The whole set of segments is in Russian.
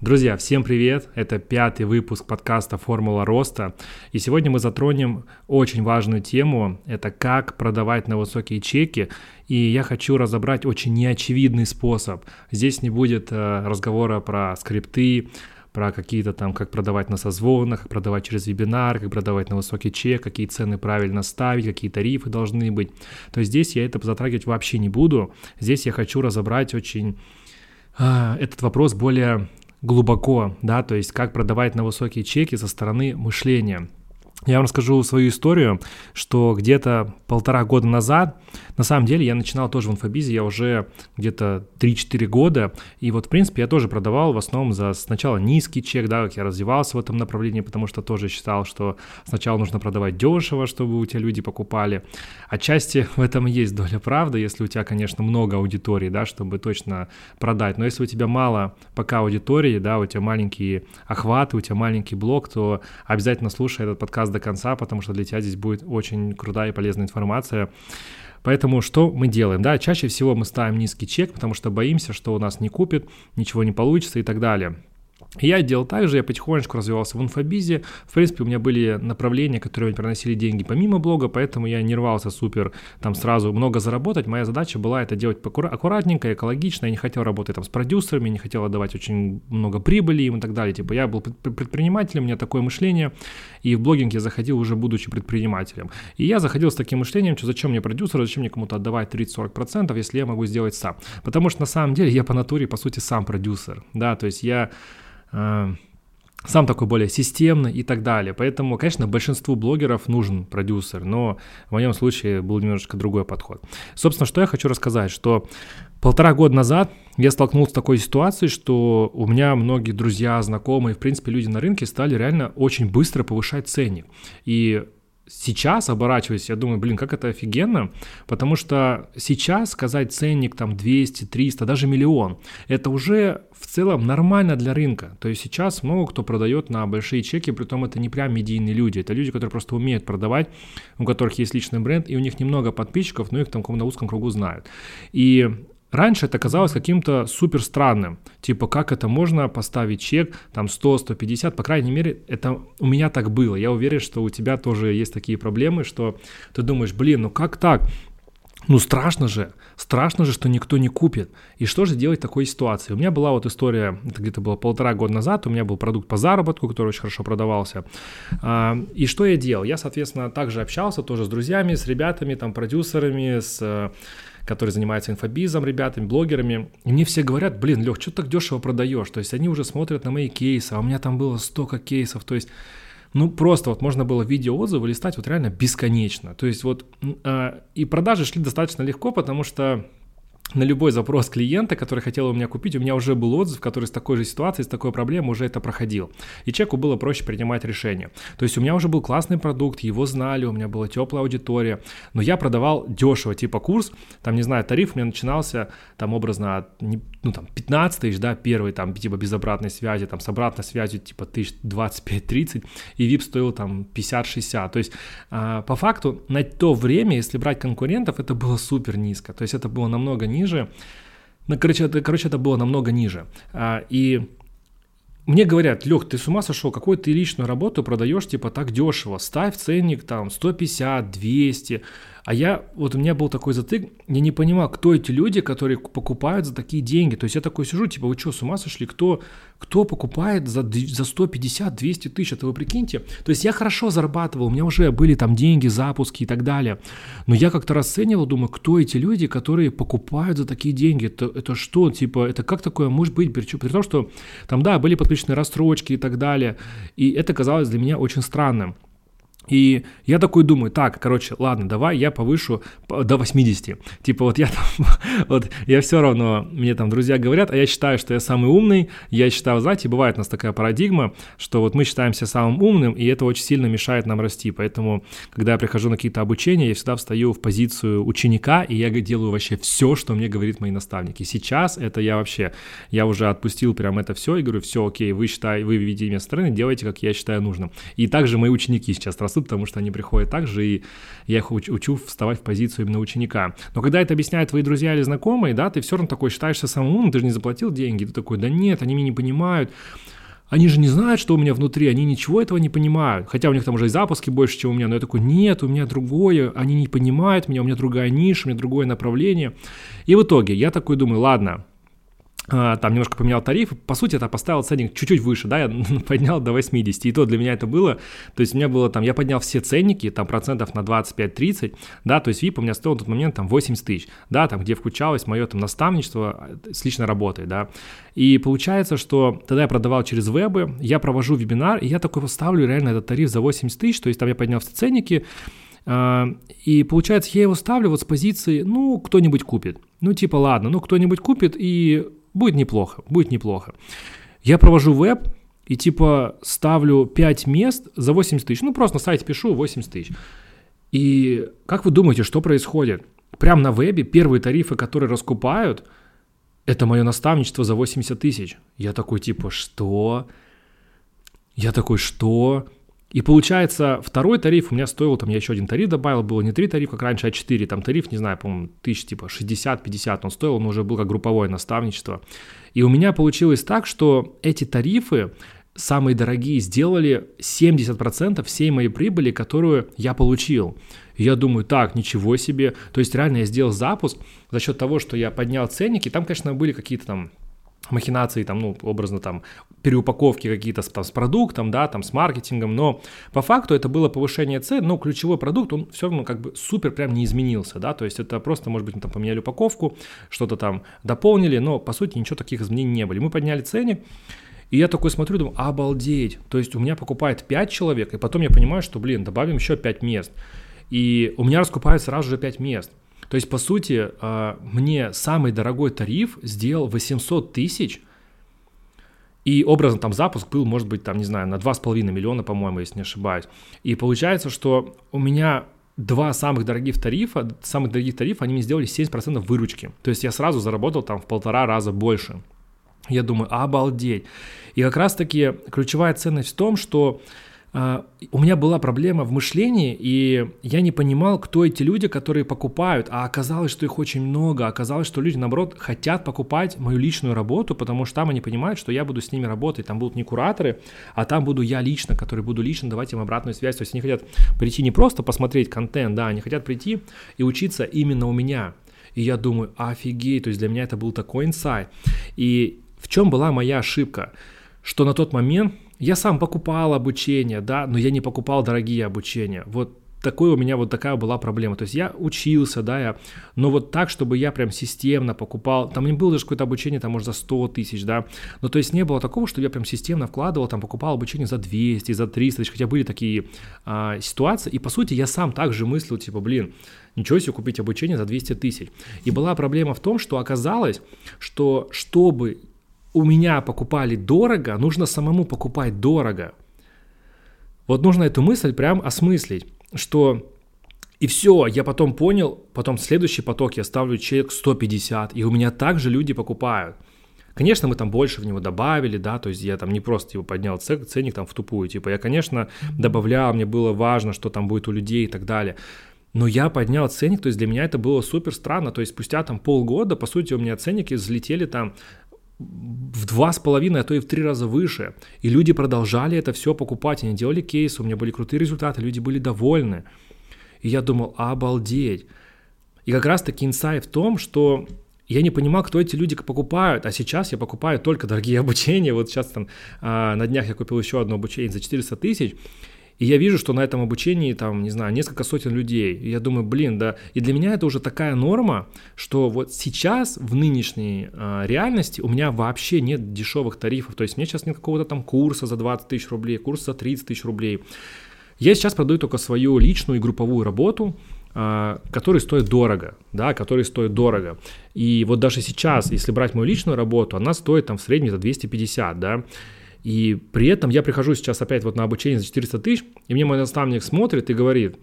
Друзья, всем привет! Это пятый выпуск подкаста «Формула роста». И сегодня мы затронем очень важную тему. Это как продавать на высокие чеки. И я хочу разобрать очень неочевидный способ. Здесь не будет э, разговора про скрипты, про какие-то там, как продавать на созвонах, как продавать через вебинар, как продавать на высокий чек, какие цены правильно ставить, какие тарифы должны быть. То есть здесь я это затрагивать вообще не буду. Здесь я хочу разобрать очень э, этот вопрос более глубоко, да, то есть как продавать на высокие чеки со стороны мышления. Я вам расскажу свою историю, что где-то полтора года назад, на самом деле я начинал тоже в инфобизе, я уже где-то 3-4 года, и вот в принципе я тоже продавал в основном за сначала низкий чек, да, как я развивался в этом направлении, потому что тоже считал, что сначала нужно продавать дешево, чтобы у тебя люди покупали. Отчасти в этом есть доля правды, если у тебя, конечно, много аудитории, да, чтобы точно продать, но если у тебя мало пока аудитории, да, у тебя маленькие охваты, у тебя маленький блог, то обязательно слушай этот подкаст подкаст до конца, потому что для тебя здесь будет очень крутая и полезная информация. Поэтому что мы делаем? Да, чаще всего мы ставим низкий чек, потому что боимся, что у нас не купит, ничего не получится и так далее. Я делал так же, я потихонечку развивался в инфобизе. В принципе, у меня были направления, которые приносили деньги помимо блога, поэтому я не рвался супер там сразу много заработать. Моя задача была это делать аккуратненько, экологично. Я не хотел работать там с продюсерами, не хотел отдавать очень много прибыли им и так далее. Типа я был предпринимателем, у меня такое мышление, и в блогинг я заходил уже будучи предпринимателем. И я заходил с таким мышлением, что зачем мне продюсер, зачем мне кому-то отдавать 30-40%, если я могу сделать сам. Потому что на самом деле я по натуре, по сути, сам продюсер. Да, то есть я сам такой более системный и так далее. Поэтому, конечно, большинству блогеров нужен продюсер, но в моем случае был немножечко другой подход. Собственно, что я хочу рассказать, что полтора года назад я столкнулся с такой ситуацией, что у меня многие друзья, знакомые, в принципе, люди на рынке стали реально очень быстро повышать ценник. И сейчас, оборачиваясь, я думаю, блин, как это офигенно, потому что сейчас сказать ценник там 200, 300, даже миллион, это уже в целом нормально для рынка. То есть сейчас много кто продает на большие чеки, при том это не прям медийные люди, это люди, которые просто умеют продавать, у которых есть личный бренд, и у них немного подписчиков, но их там на узком кругу знают. И Раньше это казалось каким-то супер странным, типа как это можно поставить чек там 100-150, по крайней мере это у меня так было. Я уверен, что у тебя тоже есть такие проблемы, что ты думаешь, блин, ну как так? Ну страшно же, страшно же, что никто не купит. И что же делать в такой ситуации? У меня была вот история, это где-то было полтора года назад, у меня был продукт по заработку, который очень хорошо продавался. А, и что я делал? Я, соответственно, также общался тоже с друзьями, с ребятами, там, продюсерами, с которые занимаются инфобизом, ребятами, блогерами. И мне все говорят, блин, Лех, что ты так дешево продаешь? То есть они уже смотрят на мои кейсы, а у меня там было столько кейсов. То есть ну, просто вот можно было видеоотзывы листать вот реально бесконечно. То есть вот э, и продажи шли достаточно легко, потому что на любой запрос клиента, который хотел у меня купить, у меня уже был отзыв, который с такой же ситуацией, с такой проблемой уже это проходил. И человеку было проще принимать решение. То есть у меня уже был классный продукт, его знали, у меня была теплая аудитория, но я продавал дешево, типа курс, там, не знаю, тариф у меня начинался там образно от, ну, там, 15 тысяч, да, первый, там, типа без обратной связи, там, с обратной связью, типа, тысяч 25-30, и VIP стоил там 50-60. То есть э, по факту на то время, если брать конкурентов, это было супер низко. То есть это было намного ниже ниже. Ну, короче, это, короче, это было намного ниже. А, и мне говорят, Лех, ты с ума сошел, какую ты личную работу продаешь, типа, так дешево, ставь ценник там 150, 200, а я, вот у меня был такой затык, я не понимал, кто эти люди, которые покупают за такие деньги. То есть я такой сижу, типа, вы что, с ума сошли? Кто, кто покупает за, за 150-200 тысяч? Это вы прикиньте. То есть я хорошо зарабатывал, у меня уже были там деньги, запуски и так далее. Но я как-то расценивал, думаю, кто эти люди, которые покупают за такие деньги? Это, это что? Типа, это как такое может быть? При, при том, что там, да, были подключены рассрочки и так далее. И это казалось для меня очень странным. И я такой думаю, так, короче, ладно, давай я повышу до 80. Типа вот я там, вот я все равно, мне там друзья говорят, а я считаю, что я самый умный. Я считаю, знаете, бывает у нас такая парадигма, что вот мы считаемся самым умным, и это очень сильно мешает нам расти. Поэтому, когда я прихожу на какие-то обучения, я всегда встаю в позицию ученика, и я делаю вообще все, что мне говорит мои наставники. Сейчас это я вообще, я уже отпустил прям это все и говорю, все, окей, вы считаете, вы видите меня стороны, делайте, как я считаю нужным. И также мои ученики сейчас растут растут, потому что они приходят так же, и я их уч- учу вставать в позицию именно ученика. Но когда это объясняют твои друзья или знакомые, да, ты все равно такой считаешься самым умным, ты же не заплатил деньги, ты такой, да нет, они меня не понимают. Они же не знают, что у меня внутри, они ничего этого не понимают. Хотя у них там уже и запуски больше, чем у меня, но я такой, нет, у меня другое, они не понимают меня, у меня другая ниша, у меня другое направление. И в итоге я такой думаю, ладно, там немножко поменял тариф, по сути, это поставил ценник чуть-чуть выше, да, я поднял до 80, и то для меня это было, то есть у меня было там, я поднял все ценники, там процентов на 25-30, да, то есть VIP у меня стоил в тот момент там 80 тысяч, да, там, где включалось мое там наставничество э, с личной работой, да, и получается, что тогда я продавал через вебы, я провожу вебинар, и я такой поставлю реально этот тариф за 80 тысяч, то есть там я поднял все ценники, а, и получается, я его ставлю вот с позиции, ну, кто-нибудь купит. Ну, типа, ладно, ну, кто-нибудь купит, и Будет неплохо, будет неплохо. Я провожу веб и типа ставлю 5 мест за 80 тысяч. Ну, просто на сайте пишу 80 тысяч. И как вы думаете, что происходит? Прямо на вебе первые тарифы, которые раскупают, это мое наставничество за 80 тысяч. Я такой типа, что? Я такой, что? И получается, второй тариф у меня стоил, там я еще один тариф добавил, было не три тарифа, как раньше, а четыре. Там тариф, не знаю, по-моему, тысяч типа 60-50 он стоил, он уже был как групповое наставничество. И у меня получилось так, что эти тарифы, самые дорогие, сделали 70% всей моей прибыли, которую я получил. И я думаю, так, ничего себе. То есть реально я сделал запуск за счет того, что я поднял ценники. Там, конечно, были какие-то там махинации, там, ну, образно, там, переупаковки какие-то там, с продуктом, да, там, с маркетингом, но по факту это было повышение цен, но ключевой продукт, он все равно как бы супер прям не изменился, да, то есть это просто, может быть, там поменяли упаковку, что-то там дополнили, но, по сути, ничего таких изменений не было. Мы подняли ценник, и я такой смотрю, думаю, обалдеть, то есть у меня покупает 5 человек, и потом я понимаю, что, блин, добавим еще 5 мест, и у меня раскупают сразу же 5 мест – то есть, по сути, а, мне самый дорогой тариф сделал 800 тысяч, и образно там запуск был, может быть, там, не знаю, на 2,5 миллиона, по-моему, если не ошибаюсь. И получается, что у меня два самых дорогих тарифа, самых дорогих тарифа, они мне сделали 70% выручки. То есть я сразу заработал там в полтора раза больше. Я думаю, обалдеть. И как раз-таки ключевая ценность в том, что у меня была проблема в мышлении, и я не понимал, кто эти люди, которые покупают, а оказалось, что их очень много, оказалось, что люди, наоборот, хотят покупать мою личную работу, потому что там они понимают, что я буду с ними работать, там будут не кураторы, а там буду я лично, который буду лично давать им обратную связь, то есть они хотят прийти не просто посмотреть контент, да, они хотят прийти и учиться именно у меня, и я думаю, офигеть, то есть для меня это был такой инсайт, и в чем была моя ошибка, что на тот момент я сам покупал обучение, да, но я не покупал дорогие обучения. Вот такой у меня вот такая была проблема. То есть я учился, да, я, но вот так, чтобы я прям системно покупал, там не было даже какое-то обучение, там, может, за 100 тысяч, да, но то есть не было такого, что я прям системно вкладывал, там, покупал обучение за 200, за 300 тысяч, хотя были такие а, ситуации, и по сути я сам также мыслил, типа, блин, ничего себе купить обучение за 200 тысяч. И была проблема в том, что оказалось, что чтобы у меня покупали дорого, нужно самому покупать дорого. Вот нужно эту мысль прям осмыслить, что и все, я потом понял, потом следующий поток я ставлю чек 150, и у меня также люди покупают. Конечно, мы там больше в него добавили, да, то есть я там не просто его поднял ценник там в тупую, типа я, конечно, добавлял, мне было важно, что там будет у людей и так далее. Но я поднял ценник, то есть для меня это было супер странно, то есть спустя там полгода, по сути, у меня ценники взлетели там в два с половиной, а то и в три раза выше. И люди продолжали это все покупать, они делали кейсы, у меня были крутые результаты, люди были довольны. И я думал, обалдеть. И как раз таки инсайт в том, что я не понимал, кто эти люди покупают, а сейчас я покупаю только дорогие обучения. Вот сейчас там а, на днях я купил еще одно обучение за 400 тысяч, и я вижу, что на этом обучении, там, не знаю, несколько сотен людей. И я думаю, блин, да. И для меня это уже такая норма, что вот сейчас, в нынешней э, реальности, у меня вообще нет дешевых тарифов. То есть мне сейчас нет какого-то там курса за 20 тысяч рублей, курса за 30 тысяч рублей. Я сейчас продаю только свою личную и групповую работу, э, который стоит дорого, да, который стоит дорого. И вот даже сейчас, если брать мою личную работу, она стоит там в среднем за 250, да, и при этом я прихожу сейчас опять вот на обучение за 400 тысяч, и мне мой наставник смотрит и говорит,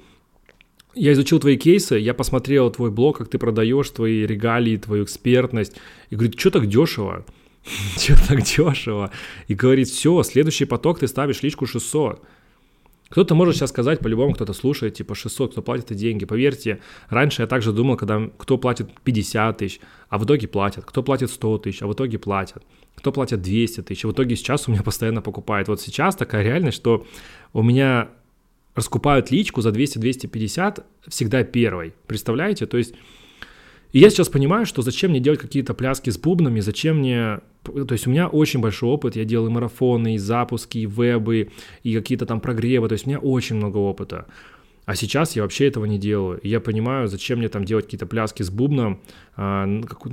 я изучил твои кейсы, я посмотрел твой блог, как ты продаешь твои регалии, твою экспертность, и говорит, что так дешево? Что так дешево? И говорит, все, следующий поток ты ставишь личку 600. Кто-то может сейчас сказать, по-любому кто-то слушает, типа 600, кто платит эти деньги. Поверьте, раньше я также думал, когда кто платит 50 тысяч, а в итоге платят. Кто платит 100 тысяч, а в итоге платят. Кто платит 200 тысяч, в итоге сейчас у меня постоянно покупают. Вот сейчас такая реальность, что у меня раскупают личку за 200-250 всегда первой. Представляете? То есть и я сейчас понимаю, что зачем мне делать какие-то пляски с бубнами, зачем мне... То есть у меня очень большой опыт, я делал и марафоны, и запуски, и вебы, и какие-то там прогревы, то есть у меня очень много опыта. А сейчас я вообще этого не делаю. Я понимаю, зачем мне там делать какие-то пляски с бубном, а,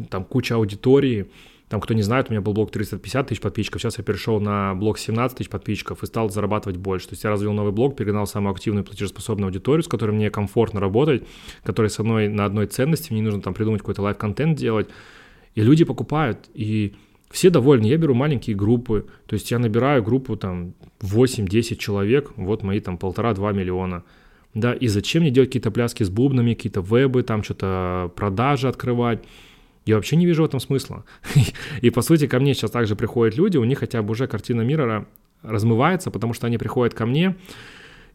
там куча аудитории, там, кто не знает, у меня был блог 350 тысяч подписчиков, сейчас я перешел на блог 17 тысяч подписчиков и стал зарабатывать больше. То есть я развил новый блог, перегнал самую активную платежеспособную аудиторию, с которой мне комфортно работать, которая со мной на одной ценности, мне не нужно там придумать какой-то live-контент делать. И люди покупают, и все довольны. Я беру маленькие группы, то есть я набираю группу там 8-10 человек, вот мои там полтора-два миллиона. Да, и зачем мне делать какие-то пляски с бубнами, какие-то вебы, там что-то продажи открывать. Я вообще не вижу в этом смысла. И по сути ко мне сейчас также приходят люди, у них хотя бы уже картина мира размывается, потому что они приходят ко мне,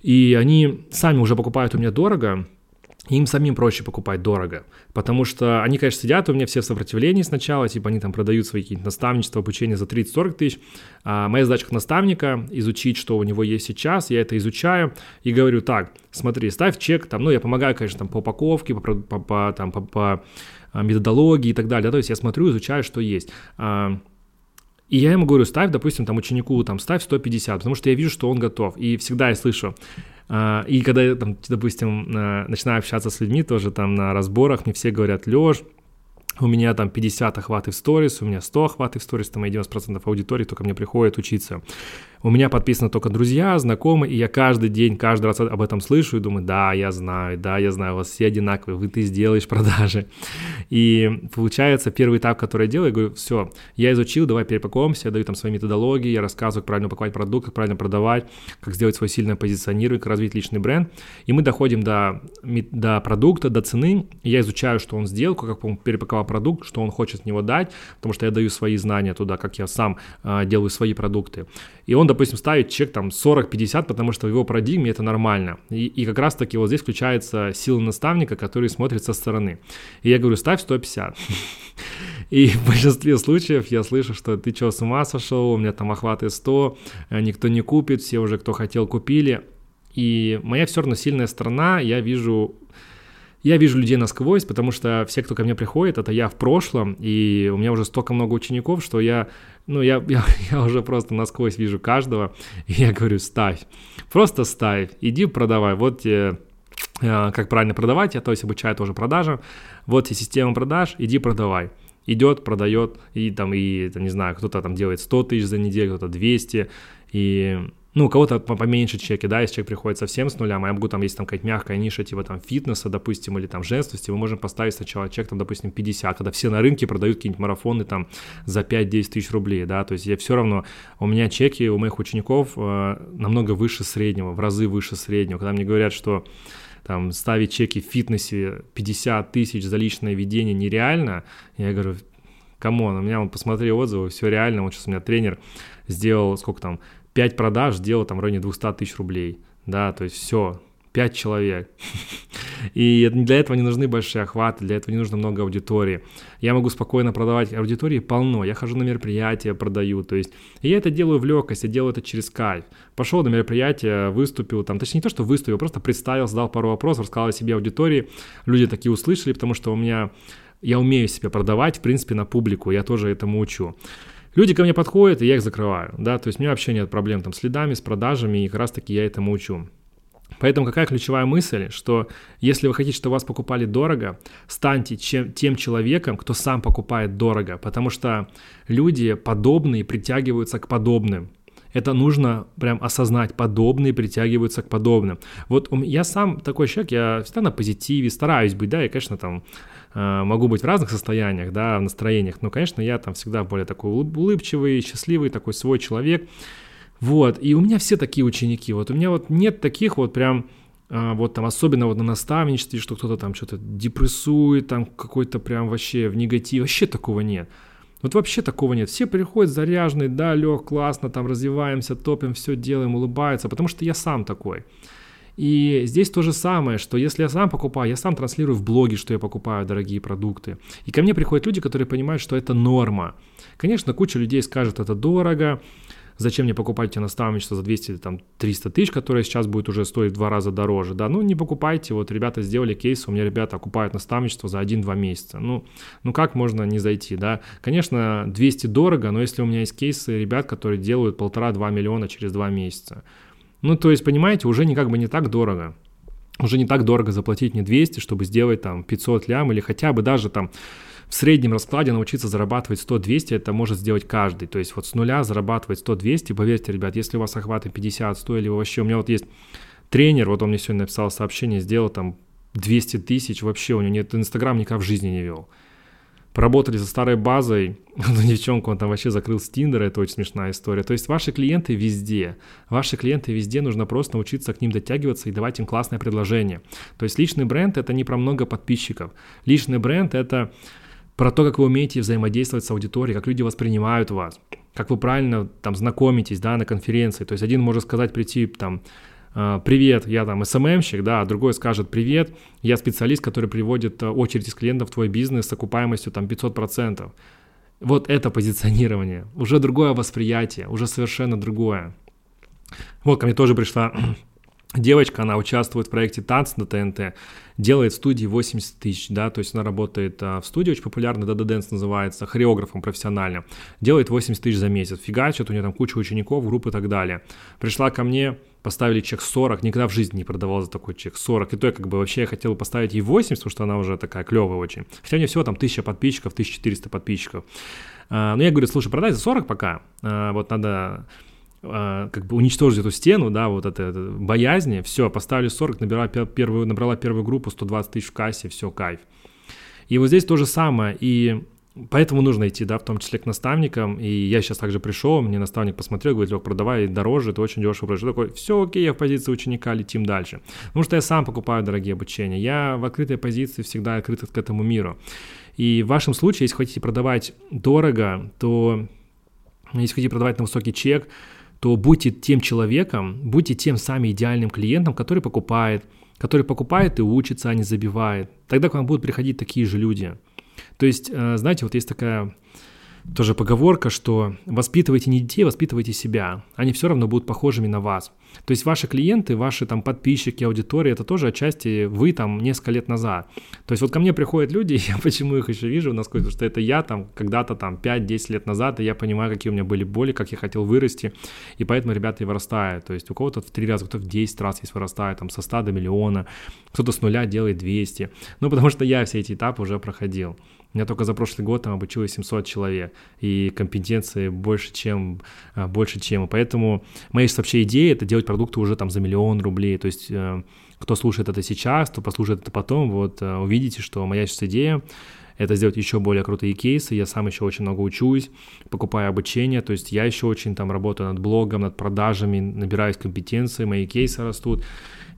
и они сами уже покупают у меня дорого, им самим проще покупать дорого, потому что они, конечно, сидят у меня все в сопротивлении сначала, типа они там продают свои какие-то наставничества, обучение за 30-40 тысяч, а моя задача как наставника изучить, что у него есть сейчас, я это изучаю и говорю, так, смотри, ставь чек, там, ну, я помогаю, конечно, там, по упаковке, по, по, по, там, по, по а, методологии и так далее, да, то есть я смотрю, изучаю, что есть. А, и я ему говорю, ставь, допустим, там ученику, там, ставь 150, потому что я вижу, что он готов. И всегда я слышу. А, и когда я, там, допустим, начинаю общаться с людьми тоже там на разборах, мне все говорят, Лёш, у меня там 50 охваты в сторис, у меня 100 охваты в сторис, там и 90% аудитории только мне приходит учиться. У меня подписаны только друзья, знакомые, и я каждый день, каждый раз об этом слышу и думаю, да, я знаю, да, я знаю, у вас все одинаковые, вы ты сделаешь продажи. И получается, первый этап, который я делаю, я говорю, все, я изучил, давай перепакуемся, я даю там свои методологии, я рассказываю, как правильно упаковать продукт, как правильно продавать, как сделать свое сильное позиционирование, как развить личный бренд. И мы доходим до, до продукта, до цены, я изучаю, что он сделал, как он перепаковал продукт, что он хочет с него дать, потому что я даю свои знания туда, как я сам э, делаю свои продукты. И он, допустим, ставит чек там 40-50, потому что в его парадигме это нормально. И, и как раз-таки вот здесь включается сила наставника, который смотрит со стороны. И я говорю, ставь 150. И в большинстве случаев я слышу, что ты что, с ума сошел, у меня там охваты 100, э, никто не купит, все уже, кто хотел, купили. И моя все равно сильная сторона, я вижу я вижу людей насквозь, потому что все, кто ко мне приходит, это я в прошлом, и у меня уже столько много учеников, что я, ну, я, я, я уже просто насквозь вижу каждого, и я говорю, ставь, просто ставь, иди продавай, вот тебе э, как правильно продавать, я то есть обучаю тоже продажам, вот тебе система продаж, иди продавай. Идет, продает, и там, и, не знаю, кто-то там делает 100 тысяч за неделю, кто-то 200, и ну, у кого-то поменьше чеки, да, если человек приходит совсем с нуля, а я могу там, если там какая-то мягкая ниша, типа там фитнеса, допустим, или там женственности, мы можем поставить сначала чек, там, допустим, 50, когда все на рынке продают какие-нибудь марафоны там за 5-10 тысяч рублей, да, то есть я все равно, у меня чеки у моих учеников э, намного выше среднего, в разы выше среднего, когда мне говорят, что там ставить чеки в фитнесе 50 тысяч за личное ведение нереально, я говорю, come on, у меня, вот посмотри отзывы, все реально, вот сейчас у меня тренер сделал, сколько там, 5 продаж сделал там в районе 200 тысяч рублей, да, то есть все, 5 человек. И для этого не нужны большие охваты, для этого не нужно много аудитории. Я могу спокойно продавать, аудитории полно, я хожу на мероприятия, продаю, то есть я это делаю в легкости, я делаю это через кайф. Пошел на мероприятие, выступил, там, точнее не то, что выступил, просто представил, задал пару вопросов, рассказал о себе аудитории, люди такие услышали, потому что у меня, я умею себя продавать, в принципе, на публику, я тоже этому учу. Люди ко мне подходят, и я их закрываю, да, то есть у меня вообще нет проблем там с лидами, с продажами, и как раз таки я этому учу. Поэтому какая ключевая мысль, что если вы хотите, чтобы вас покупали дорого, станьте чем, тем человеком, кто сам покупает дорого, потому что люди подобные притягиваются к подобным. Это нужно прям осознать, подобные притягиваются к подобным. Вот я сам такой человек, я всегда на позитиве, стараюсь быть, да, и, конечно, там могу быть в разных состояниях, да, в настроениях, но, конечно, я там всегда более такой улыбчивый, счастливый, такой свой человек, вот, и у меня все такие ученики, вот у меня вот нет таких вот прям, э, вот там особенно вот на наставничестве, что кто-то там что-то депрессует, там какой-то прям вообще в негатив, вообще такого нет. Вот вообще такого нет. Все приходят заряженные, да, лег, классно, там развиваемся, топим, все делаем, улыбаются, потому что я сам такой. И здесь то же самое, что если я сам покупаю, я сам транслирую в блоге, что я покупаю дорогие продукты. И ко мне приходят люди, которые понимают, что это норма. Конечно, куча людей скажет, это дорого, зачем мне покупать эти наставничество за 200, там, 300 тысяч, которое сейчас будет уже стоить в два раза дороже, да, ну, не покупайте, вот ребята сделали кейс, у меня ребята окупают наставничество за 1-2 месяца, ну, ну, как можно не зайти, да, конечно, 200 дорого, но если у меня есть кейсы ребят, которые делают полтора-два миллиона через 2 месяца, ну, то есть, понимаете, уже не как бы не так дорого. Уже не так дорого заплатить не 200, чтобы сделать там 500 лям или хотя бы даже там в среднем раскладе научиться зарабатывать 100-200, это может сделать каждый. То есть вот с нуля зарабатывать 100-200, поверьте, ребят, если у вас охваты 50, 100 или вообще, у меня вот есть тренер, вот он мне сегодня написал сообщение, сделал там 200 тысяч, вообще у него нет, Инстаграм никогда в жизни не вел поработали со старой базой, одну девчонку он там вообще закрыл с Тиндера, это очень смешная история. То есть ваши клиенты везде, ваши клиенты везде, нужно просто научиться к ним дотягиваться и давать им классное предложение. То есть личный бренд это не про много подписчиков, личный бренд это про то, как вы умеете взаимодействовать с аудиторией, как люди воспринимают вас, как вы правильно там знакомитесь, да, на конференции. То есть один может сказать прийти там привет, я там СММщик, да, а другой скажет привет, я специалист, который приводит э, очередь из клиентов в твой бизнес с окупаемостью там 500%. Вот это позиционирование, уже другое восприятие, уже совершенно другое. Вот ко мне тоже пришла девочка, она участвует в проекте «Танц» на ТНТ, делает студии 80 тысяч, да, то есть она работает а, в студии, очень популярно, Dada Dance называется, хореографом профессиональным, делает 80 тысяч за месяц, фигачит, у нее там куча учеников, группы и так далее. Пришла ко мне, поставили чек 40, никогда в жизни не продавал за такой чек 40, и то я как бы вообще хотел поставить ей 80, потому что она уже такая клевая очень. Хотя у нее всего там 1000 подписчиков, 1400 подписчиков. А, но я говорю, слушай, продай за 40 пока, а, вот надо как бы уничтожить эту стену, да, вот это, это боязни, все, поставили 40, набирала первую, набрала первую группу, 120 тысяч в кассе, все, кайф. И вот здесь то же самое, и Поэтому нужно идти, да, в том числе к наставникам. И я сейчас также пришел, мне наставник посмотрел, говорит, Лех, продавай дороже, это очень дешево продаешь. такой, все окей, я в позиции ученика, летим дальше. Потому что я сам покупаю дорогие обучения. Я в открытой позиции всегда открыт к этому миру. И в вашем случае, если хотите продавать дорого, то если хотите продавать на высокий чек, то будьте тем человеком, будьте тем самым идеальным клиентом, который покупает, который покупает и учится, а не забивает. Тогда к вам будут приходить такие же люди – то есть, э, знаете, вот есть такая тоже поговорка, что воспитывайте не детей, воспитывайте себя. Они все равно будут похожими на вас. То есть ваши клиенты, ваши там подписчики, аудитория, это тоже отчасти вы там несколько лет назад. То есть вот ко мне приходят люди, я почему их еще вижу, насколько, что это я там когда-то там 5-10 лет назад, и я понимаю, какие у меня были боли, как я хотел вырасти, и поэтому ребята и вырастают. То есть у кого-то в 3 раза, кто-то в 10 раз есть вырастает, там со 100 до миллиона, кто-то с нуля делает 200. Ну потому что я все эти этапы уже проходил. У меня только за прошлый год там обучилось 700 человек, и компетенции больше, чем, а, больше, чем. И поэтому моя вообще идея — это делать продукты уже там за миллион рублей. То есть э, кто слушает это сейчас, кто послушает это потом, вот э, увидите, что моя сейчас идея это сделать еще более крутые кейсы. Я сам еще очень много учусь, покупаю обучение, то есть я еще очень там работаю над блогом, над продажами, набираюсь компетенции, мои кейсы растут.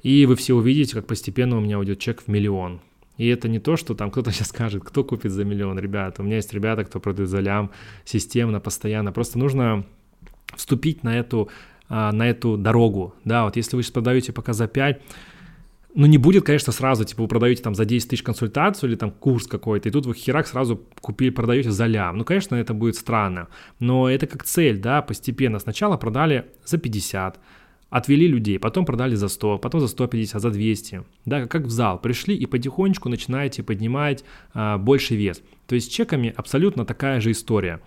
И вы все увидите, как постепенно у меня уйдет чек в миллион. И это не то, что там кто-то сейчас скажет, кто купит за миллион, ребята. У меня есть ребята, кто продают за лям системно, постоянно. Просто нужно вступить на эту, а, на эту дорогу. Да, вот если вы сейчас продаете пока за 5, ну, не будет, конечно, сразу, типа, вы продаете там за 10 тысяч консультацию или там курс какой-то, и тут вы херак сразу купили, продаете за лям. Ну, конечно, это будет странно, но это как цель, да, постепенно. Сначала продали за 50, Отвели людей, потом продали за 100, потом за 150, за 200. Да, как в зал. Пришли и потихонечку начинаете поднимать а, больше вес. То есть с чеками абсолютно такая же история.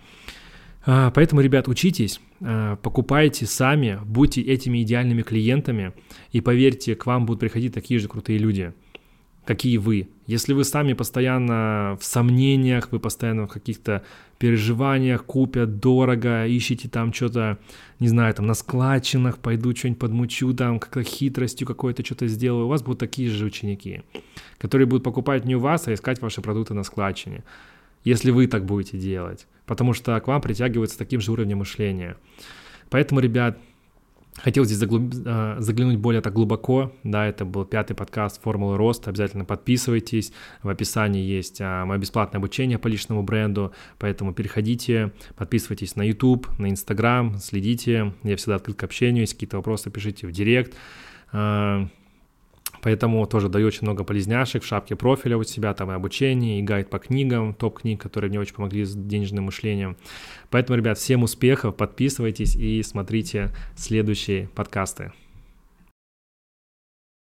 А, поэтому, ребят, учитесь, а, покупайте сами, будьте этими идеальными клиентами, и поверьте, к вам будут приходить такие же крутые люди какие вы. Если вы сами постоянно в сомнениях, вы постоянно в каких-то переживаниях, купят дорого, ищете там что-то, не знаю, там на складчинах, пойду что-нибудь подмучу, там как-то хитростью какой-то что-то сделаю, у вас будут такие же ученики, которые будут покупать не у вас, а искать ваши продукты на складчине, если вы так будете делать, потому что к вам притягивается таким же уровнем мышления. Поэтому, ребят, Хотел здесь заглуб... Э, заглянуть более так глубоко, да, это был пятый подкаст «Формулы роста», обязательно подписывайтесь, в описании есть а, мое бесплатное обучение по личному бренду, поэтому переходите, подписывайтесь на YouTube, на Instagram, следите, я всегда открыт к общению, если какие-то вопросы пишите в директ, а, Поэтому тоже даю очень много полезняшек в шапке профиля у себя, там и обучение, и гайд по книгам, топ-книг, которые мне очень помогли с денежным мышлением. Поэтому, ребят, всем успехов, подписывайтесь и смотрите следующие подкасты.